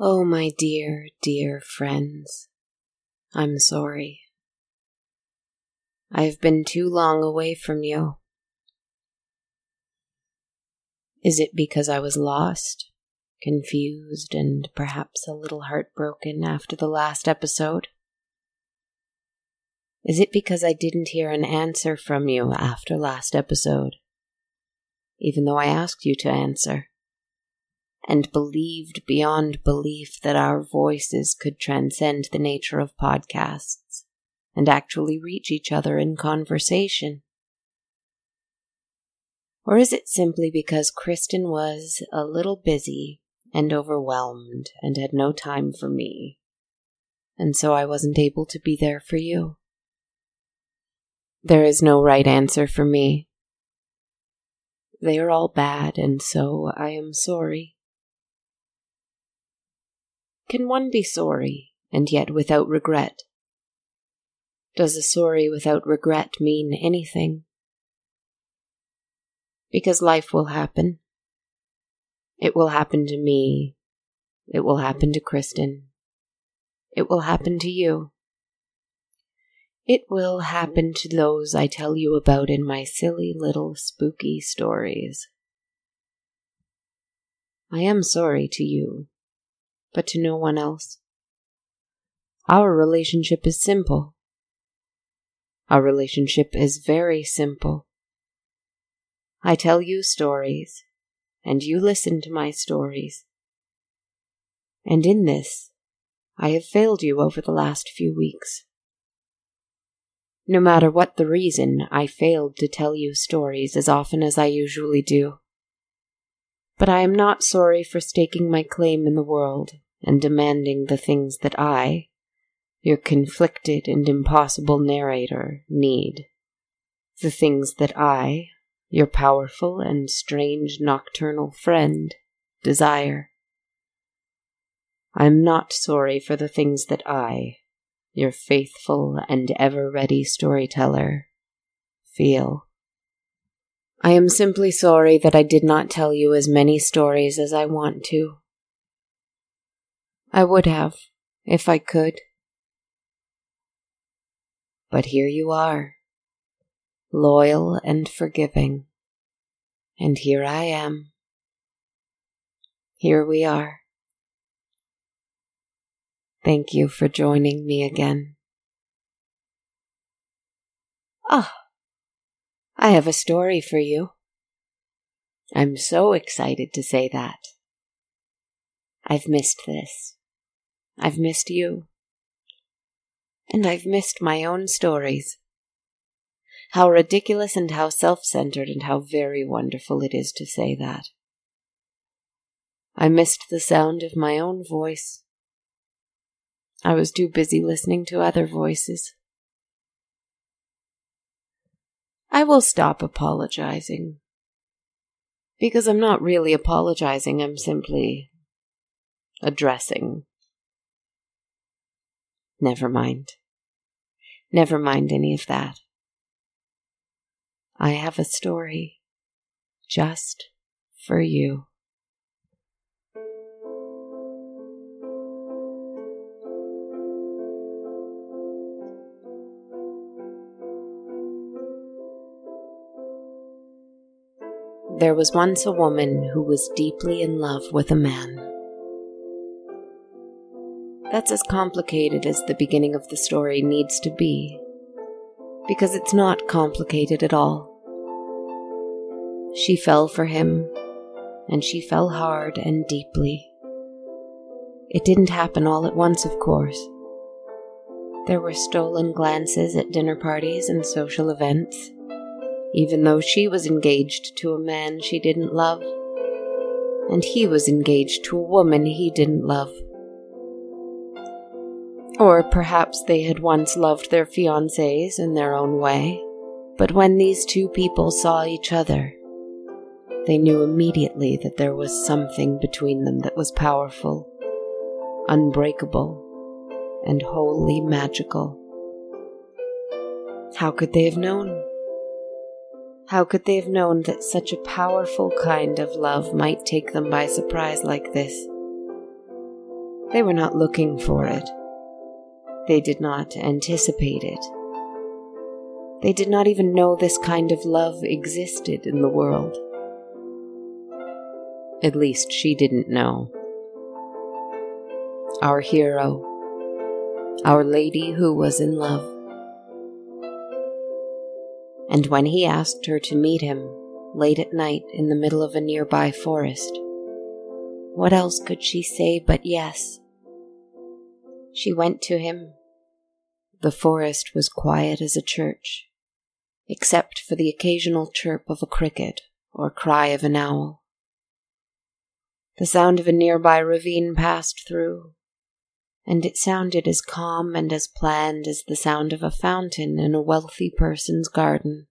Oh, my dear, dear friends, I'm sorry. I've been too long away from you. Is it because I was lost, confused, and perhaps a little heartbroken after the last episode? Is it because I didn't hear an answer from you after last episode, even though I asked you to answer? And believed beyond belief that our voices could transcend the nature of podcasts and actually reach each other in conversation? Or is it simply because Kristen was a little busy and overwhelmed and had no time for me, and so I wasn't able to be there for you? There is no right answer for me. They are all bad, and so I am sorry. Can one be sorry and yet without regret? Does a sorry without regret mean anything? Because life will happen. It will happen to me. It will happen to Kristen. It will happen to you. It will happen to those I tell you about in my silly little spooky stories. I am sorry to you but to no one else. Our relationship is simple. Our relationship is very simple. I tell you stories, and you listen to my stories. And in this, I have failed you over the last few weeks. No matter what the reason, I failed to tell you stories as often as I usually do. But I am not sorry for staking my claim in the world and demanding the things that I, your conflicted and impossible narrator, need. The things that I, your powerful and strange nocturnal friend, desire. I am not sorry for the things that I, your faithful and ever ready storyteller, feel. I am simply sorry that I did not tell you as many stories as I want to. I would have, if I could. But here you are, loyal and forgiving. And here I am. Here we are. Thank you for joining me again. Ah, I have a story for you. I'm so excited to say that. I've missed this. I've missed you. And I've missed my own stories. How ridiculous and how self centered and how very wonderful it is to say that. I missed the sound of my own voice. I was too busy listening to other voices. I will stop apologizing. Because I'm not really apologizing, I'm simply addressing. Never mind. Never mind any of that. I have a story just for you. There was once a woman who was deeply in love with a man. That's as complicated as the beginning of the story needs to be, because it's not complicated at all. She fell for him, and she fell hard and deeply. It didn't happen all at once, of course. There were stolen glances at dinner parties and social events even though she was engaged to a man she didn't love, and he was engaged to a woman he didn't love. Or perhaps they had once loved their fiancés in their own way, but when these two people saw each other, they knew immediately that there was something between them that was powerful, unbreakable, and wholly magical. How could they have known? How could they have known that such a powerful kind of love might take them by surprise like this? They were not looking for it. They did not anticipate it. They did not even know this kind of love existed in the world. At least she didn't know. Our hero, our lady who was in love. And when he asked her to meet him late at night in the middle of a nearby forest, what else could she say but yes? She went to him. The forest was quiet as a church, except for the occasional chirp of a cricket or cry of an owl. The sound of a nearby ravine passed through, and it sounded as calm and as planned as the sound of a fountain in a wealthy person's garden.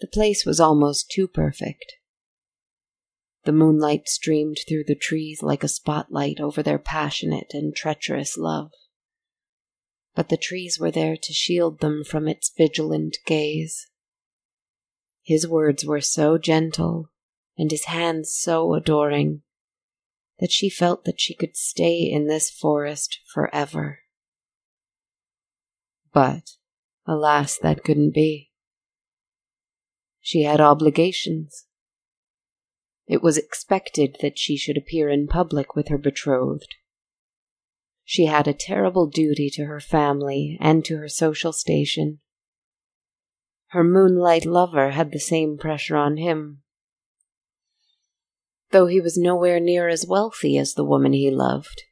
The place was almost too perfect. The moonlight streamed through the trees like a spotlight over their passionate and treacherous love. But the trees were there to shield them from its vigilant gaze. His words were so gentle and his hands so adoring that she felt that she could stay in this forest forever. But, alas, that couldn't be. She had obligations. It was expected that she should appear in public with her betrothed. She had a terrible duty to her family and to her social station. Her moonlight lover had the same pressure on him though he was nowhere near as wealthy as the woman he loved.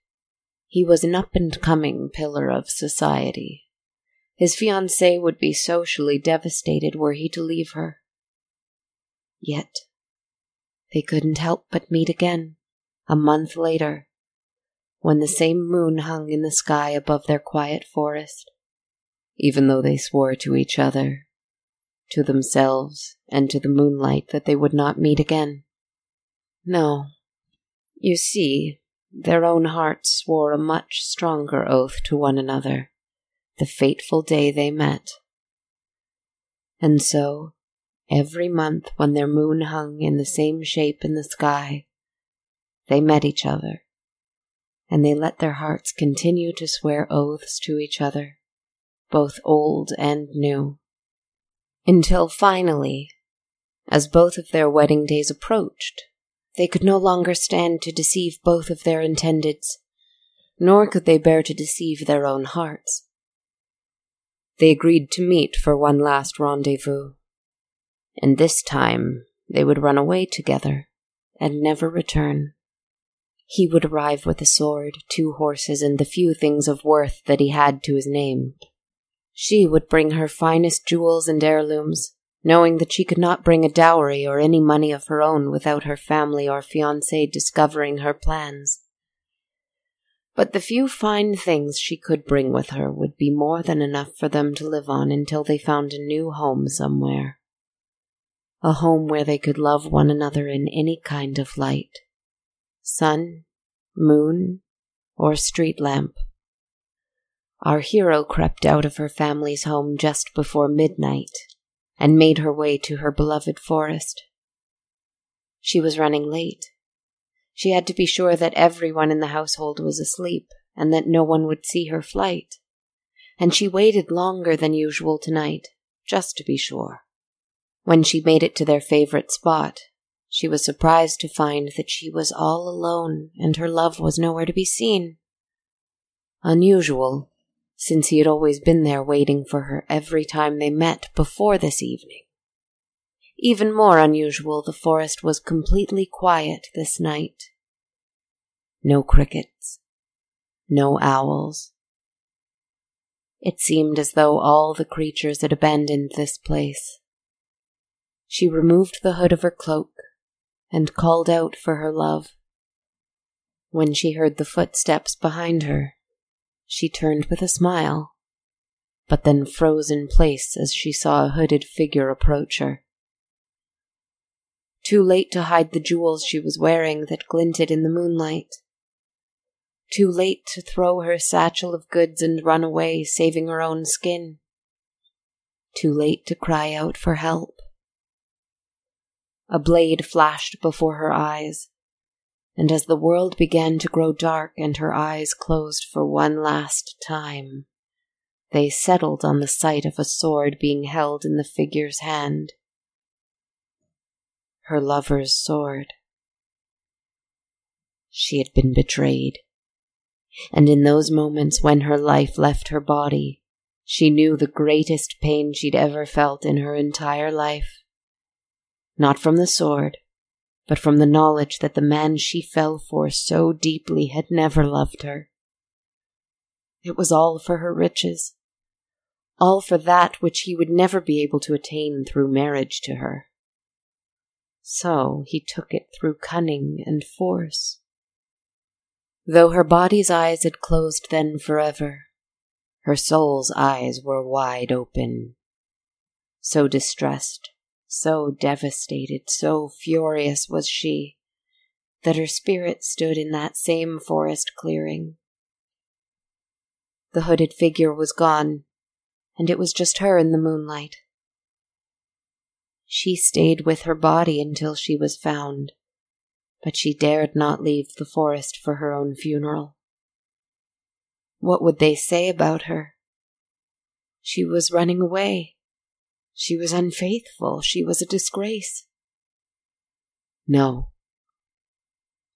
He was an up and coming pillar of society. His fiancée would be socially devastated were he to leave her. Yet, they couldn't help but meet again, a month later, when the same moon hung in the sky above their quiet forest, even though they swore to each other, to themselves, and to the moonlight that they would not meet again. No. You see, their own hearts swore a much stronger oath to one another the fateful day they met. And so, every month when their moon hung in the same shape in the sky, they met each other, and they let their hearts continue to swear oaths to each other, both old and new, until finally, as both of their wedding days approached, they could no longer stand to deceive both of their intendeds, nor could they bear to deceive their own hearts. They agreed to meet for one last rendezvous, and this time they would run away together and never return. He would arrive with a sword, two horses, and the few things of worth that he had to his name. She would bring her finest jewels and heirlooms, knowing that she could not bring a dowry or any money of her own without her family or fiancé discovering her plans. But the few fine things she could bring with her would be more than enough for them to live on until they found a new home somewhere. A home where they could love one another in any kind of light sun, moon, or street lamp. Our hero crept out of her family's home just before midnight and made her way to her beloved forest. She was running late. She had to be sure that everyone in the household was asleep and that no one would see her flight. And she waited longer than usual tonight, just to be sure. When she made it to their favorite spot, she was surprised to find that she was all alone and her love was nowhere to be seen. Unusual, since he had always been there waiting for her every time they met before this evening. Even more unusual, the forest was completely quiet this night. No crickets, no owls. It seemed as though all the creatures had abandoned this place. She removed the hood of her cloak and called out for her love. When she heard the footsteps behind her, she turned with a smile, but then froze in place as she saw a hooded figure approach her. Too late to hide the jewels she was wearing that glinted in the moonlight. Too late to throw her satchel of goods and run away, saving her own skin. Too late to cry out for help. A blade flashed before her eyes, and as the world began to grow dark and her eyes closed for one last time, they settled on the sight of a sword being held in the figure's hand. Her lover's sword. She had been betrayed. And in those moments when her life left her body, she knew the greatest pain she'd ever felt in her entire life. Not from the sword, but from the knowledge that the man she fell for so deeply had never loved her. It was all for her riches, all for that which he would never be able to attain through marriage to her. So he took it through cunning and force. Though her body's eyes had closed then forever, her soul's eyes were wide open. So distressed, so devastated, so furious was she, that her spirit stood in that same forest clearing. The hooded figure was gone, and it was just her in the moonlight. She stayed with her body until she was found but she dared not leave the forest for her own funeral. What would they say about her? She was running away. She was unfaithful. She was a disgrace. No.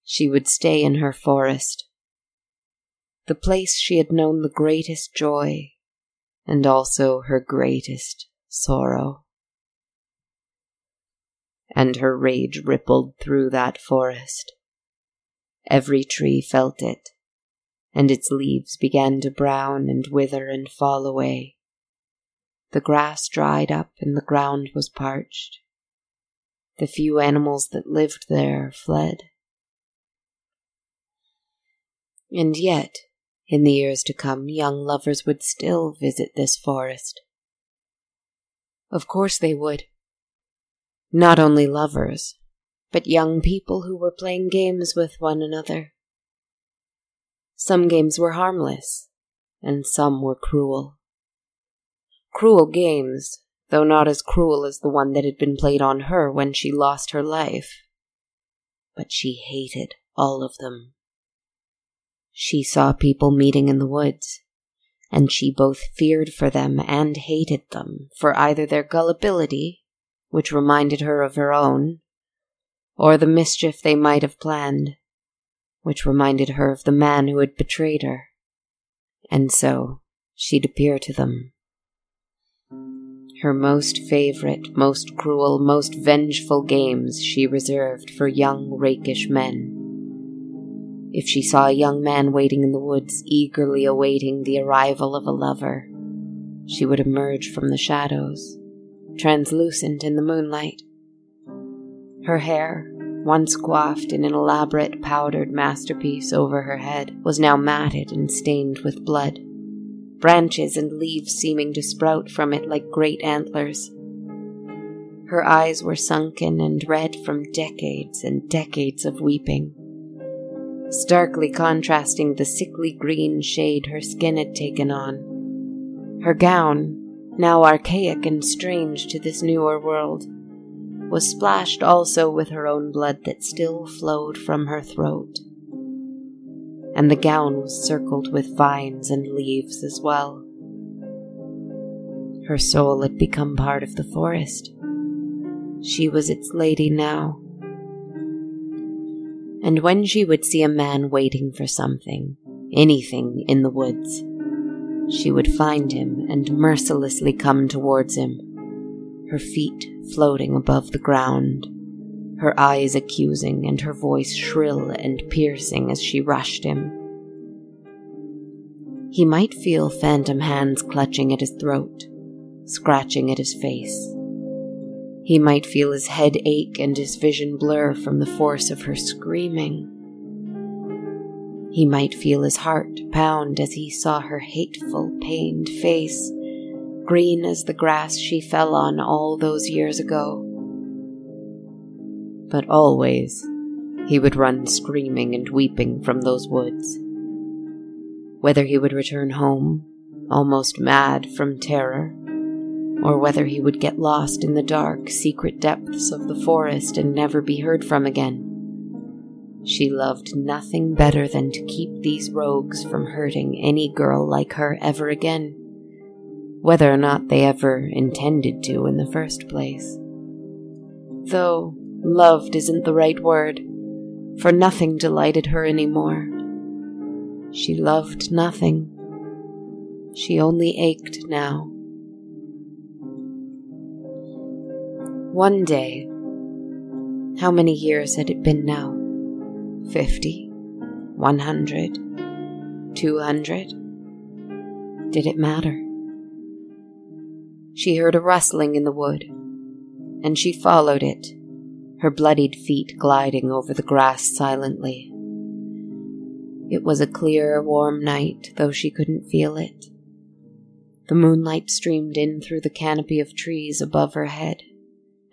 She would stay in her forest, the place she had known the greatest joy and also her greatest sorrow and her rage rippled through that forest. Every tree felt it, and its leaves began to brown and wither and fall away. The grass dried up and the ground was parched. The few animals that lived there fled. And yet, in the years to come, young lovers would still visit this forest. Of course they would. Not only lovers, but young people who were playing games with one another. Some games were harmless, and some were cruel. Cruel games, though not as cruel as the one that had been played on her when she lost her life. But she hated all of them. She saw people meeting in the woods, and she both feared for them and hated them for either their gullibility which reminded her of her own, or the mischief they might have planned, which reminded her of the man who had betrayed her. And so she'd appear to them. Her most favorite, most cruel, most vengeful games she reserved for young, rakish men. If she saw a young man waiting in the woods, eagerly awaiting the arrival of a lover, she would emerge from the shadows translucent in the moonlight. Her hair, once coiffed in an elaborate powdered masterpiece over her head, was now matted and stained with blood, branches and leaves seeming to sprout from it like great antlers. Her eyes were sunken and red from decades and decades of weeping, starkly contrasting the sickly green shade her skin had taken on. Her gown, now archaic and strange to this newer world, was splashed also with her own blood that still flowed from her throat. And the gown was circled with vines and leaves as well. Her soul had become part of the forest. She was its lady now. And when she would see a man waiting for something, anything in the woods, she would find him and mercilessly come towards him, her feet floating above the ground, her eyes accusing and her voice shrill and piercing as she rushed him. He might feel phantom hands clutching at his throat, scratching at his face. He might feel his head ache and his vision blur from the force of her screaming. He might feel his heart pound as he saw her hateful, pained face, green as the grass she fell on all those years ago. But always he would run screaming and weeping from those woods. Whether he would return home, almost mad from terror, or whether he would get lost in the dark, secret depths of the forest and never be heard from again She loved nothing better than to keep these rogues from hurting any girl like her ever again, whether or not they ever intended to in the first place. Though loved isn't the right word, for nothing delighted her any more. She loved nothing. She only ached now. One day, how many years had it been now? Fifty? One hundred? Two hundred? Did it matter? She heard a rustling in the wood, and she followed it, her bloodied feet gliding over the grass silently. It was a clear, warm night, though she couldn't feel it. The moonlight streamed in through the canopy of trees above her head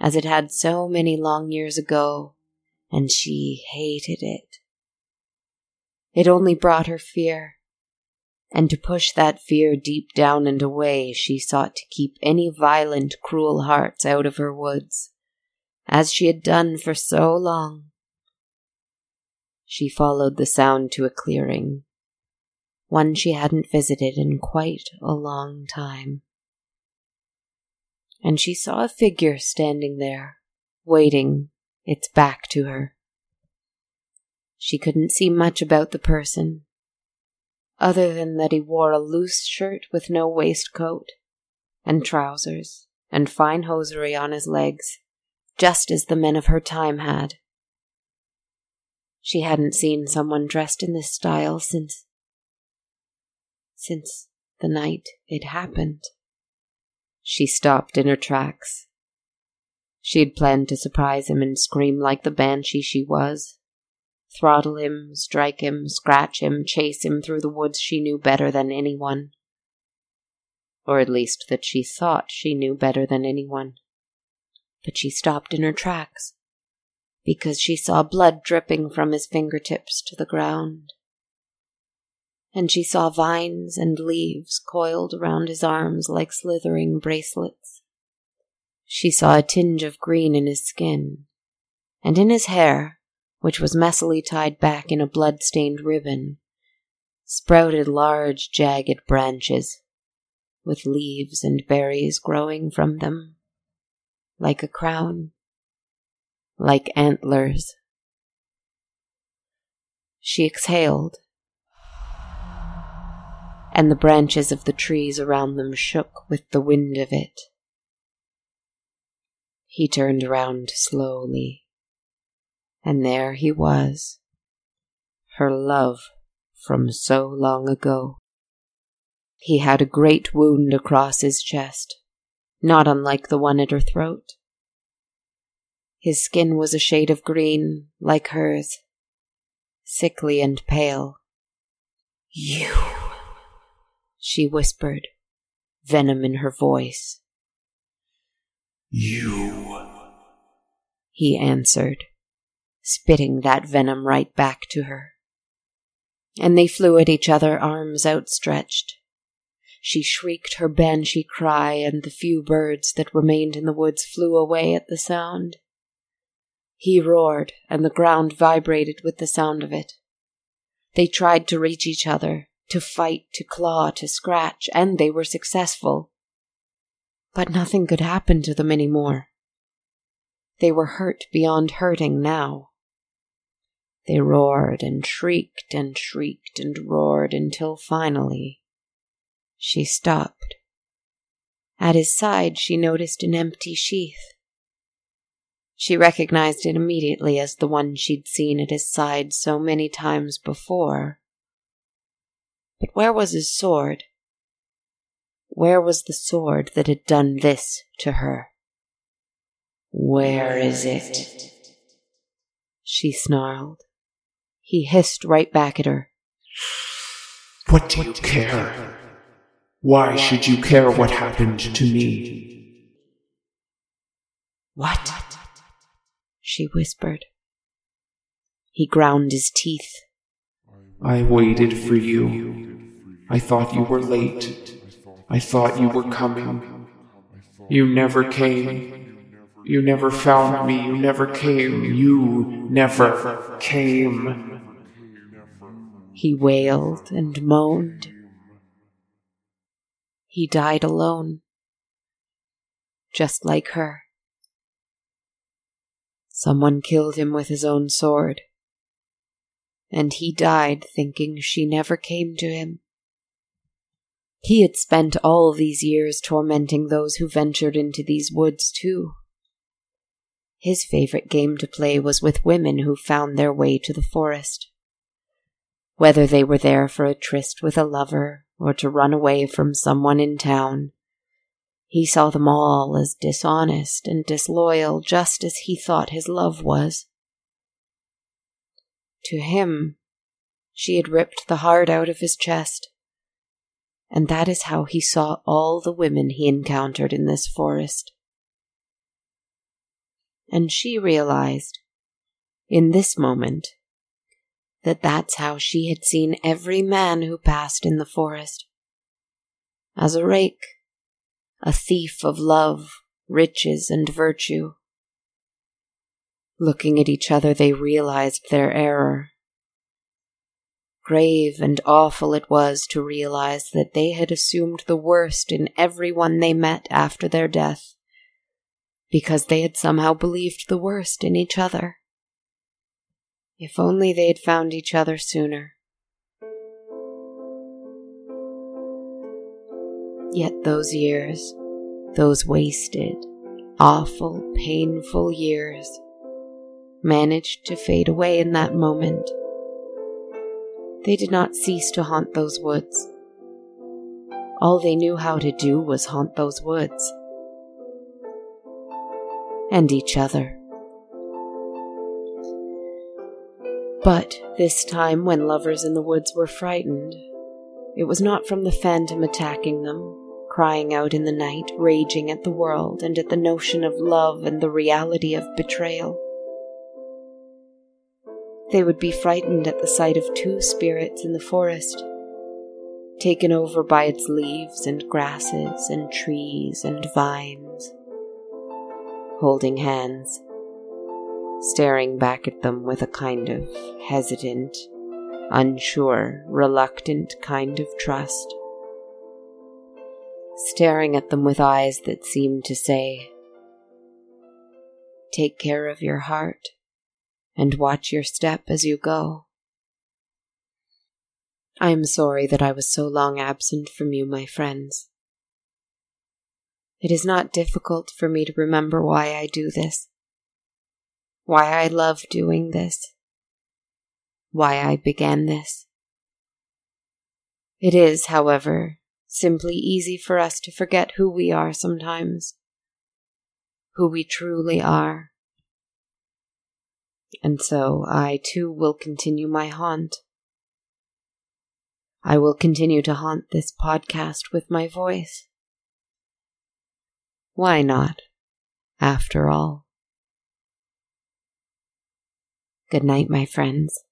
as it had so many long years ago, and she hated it. It only brought her fear, and to push that fear deep down and away, she sought to keep any violent, cruel hearts out of her woods, as she had done for so long. She followed the sound to a clearing, one she hadn't visited in quite a long time and she saw a figure standing there, waiting, its back to her. She couldn't see much about the person, other than that he wore a loose shirt with no waistcoat, and trousers, and fine hosiery on his legs, just as the men of her time had. She hadn't seen someone dressed in this style since. since the night it happened. She stopped in her tracks. She had planned to surprise him and scream like the banshee she was. Throttle him, strike him, scratch him, chase him through the woods she knew better than anyone. Or at least that she thought she knew better than anyone. But she stopped in her tracks because she saw blood dripping from his fingertips to the ground and she saw vines and leaves coiled around his arms like slithering bracelets. She saw a tinge of green in his skin, and in his hair, which was messily tied back in a blood-stained ribbon, sprouted large jagged branches, with leaves and berries growing from them, like a crown, like antlers. She exhaled and the branches of the trees around them shook with the wind of it. He turned around slowly, and there he was, her love from so long ago. He had a great wound across his chest, not unlike the one at her throat. His skin was a shade of green, like hers, sickly and pale. You she whispered, venom in her voice. You, he answered, spitting that venom right back to her. And they flew at each other, arms outstretched. She shrieked her banshee cry, and the few birds that remained in the woods flew away at the sound. He roared, and the ground vibrated with the sound of it. They tried to reach each other, to fight, to claw, to scratch, and they were successful. But nothing could happen to them any more. They were hurt beyond hurting now. They roared and shrieked and shrieked and roared until finally she stopped. At his side, she noticed an empty sheath. She recognized it immediately as the one she'd seen at his side so many times before. But where was his sword? Where was the sword that had done this to her? Where is it? She snarled. He hissed right back at her. What do you care? Why should you care what happened to me? What? She whispered. He ground his teeth. I waited for you. I thought you were late. I thought you were coming. You never came. You never found me. You never came. You never came. He wailed and moaned. He died alone, just like her. Someone killed him with his own sword, and he died thinking she never came to him. He had spent all these years tormenting those who ventured into these woods, too. His favorite game to play was with women who found their way to the forest. Whether they were there for a tryst with a lover or to run away from someone in town, he saw them all as dishonest and disloyal just as he thought his love was. To him, she had ripped the heart out of his chest and that is how he saw all the women he encountered in this forest. And she realized, in this moment, that that's how she had seen every man who passed in the forest. As a rake, a thief of love, riches, and virtue. Looking at each other, they realized their error Grave and awful it was to realize that they had assumed the worst in everyone they met after their death, because they had somehow believed the worst in each other. If only they had found each other sooner. Yet those years, those wasted, awful, painful years, managed to fade away in that moment they did not cease to haunt those woods. All they knew how to do was haunt those woods. And each other. But this time, when lovers in the woods were frightened, it was not from the phantom attacking them, crying out in the night, raging at the world and at the notion of love and the reality of betrayal. They would be frightened at the sight of two spirits in the forest, taken over by its leaves and grasses and trees and vines, holding hands, staring back at them with a kind of hesitant, unsure, reluctant kind of trust, staring at them with eyes that seemed to say, Take care of your heart and watch your step as you go. I am sorry that I was so long absent from you, my friends. It is not difficult for me to remember why I do this, why I love doing this, why I began this. It is, however, simply easy for us to forget who we are sometimes, who we truly are and so I too will continue my haunt. I will continue to haunt this podcast with my voice. Why not, after all? Good night, my friends.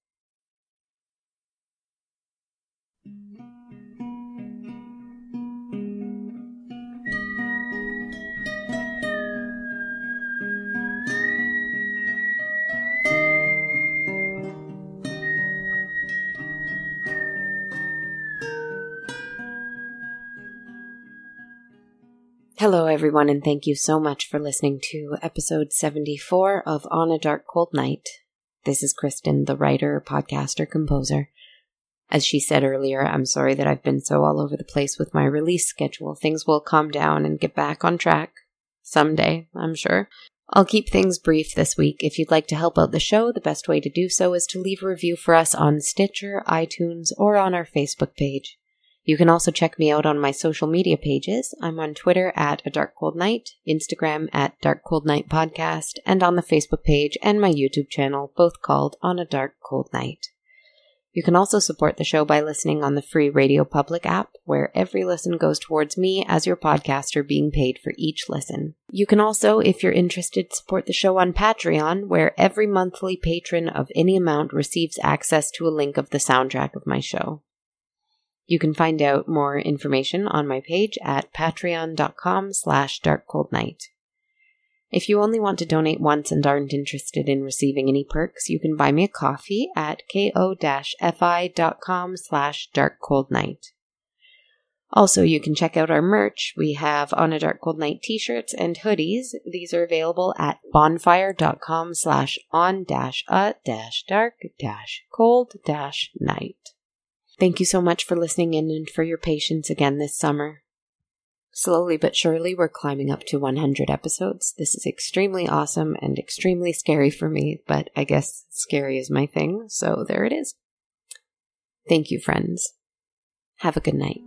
Hello, everyone, and thank you so much for listening to episode 74 of On a Dark Cold Night. This is Kristen, the writer, podcaster, composer. As she said earlier, I'm sorry that I've been so all over the place with my release schedule. Things will calm down and get back on track. Someday, I'm sure. I'll keep things brief this week. If you'd like to help out the show, the best way to do so is to leave a review for us on Stitcher, iTunes, or on our Facebook page. You can also check me out on my social media pages. I'm on Twitter at A Dark Cold Night, Instagram at Dark Cold Night Podcast, and on the Facebook page and my YouTube channel, both called On a Dark Cold Night. You can also support the show by listening on the free Radio Public app, where every listen goes towards me as your podcaster being paid for each listen. You can also, if you're interested, support the show on Patreon, where every monthly patron of any amount receives access to a link of the soundtrack of my show. You can find out more information on my page at patreon.com slash darkcoldnight. If you only want to donate once and aren't interested in receiving any perks, you can buy me a coffee at ko-fi.com slash darkcoldnight. Also, you can check out our merch. We have On a Dark Cold Night t-shirts and hoodies. These are available at bonfire.com slash on dash a dash dark dash cold dash night. Thank you so much for listening in and for your patience again this summer. Slowly but surely, we're climbing up to 100 episodes. This is extremely awesome and extremely scary for me, but I guess scary is my thing, so there it is. Thank you, friends. Have a good night.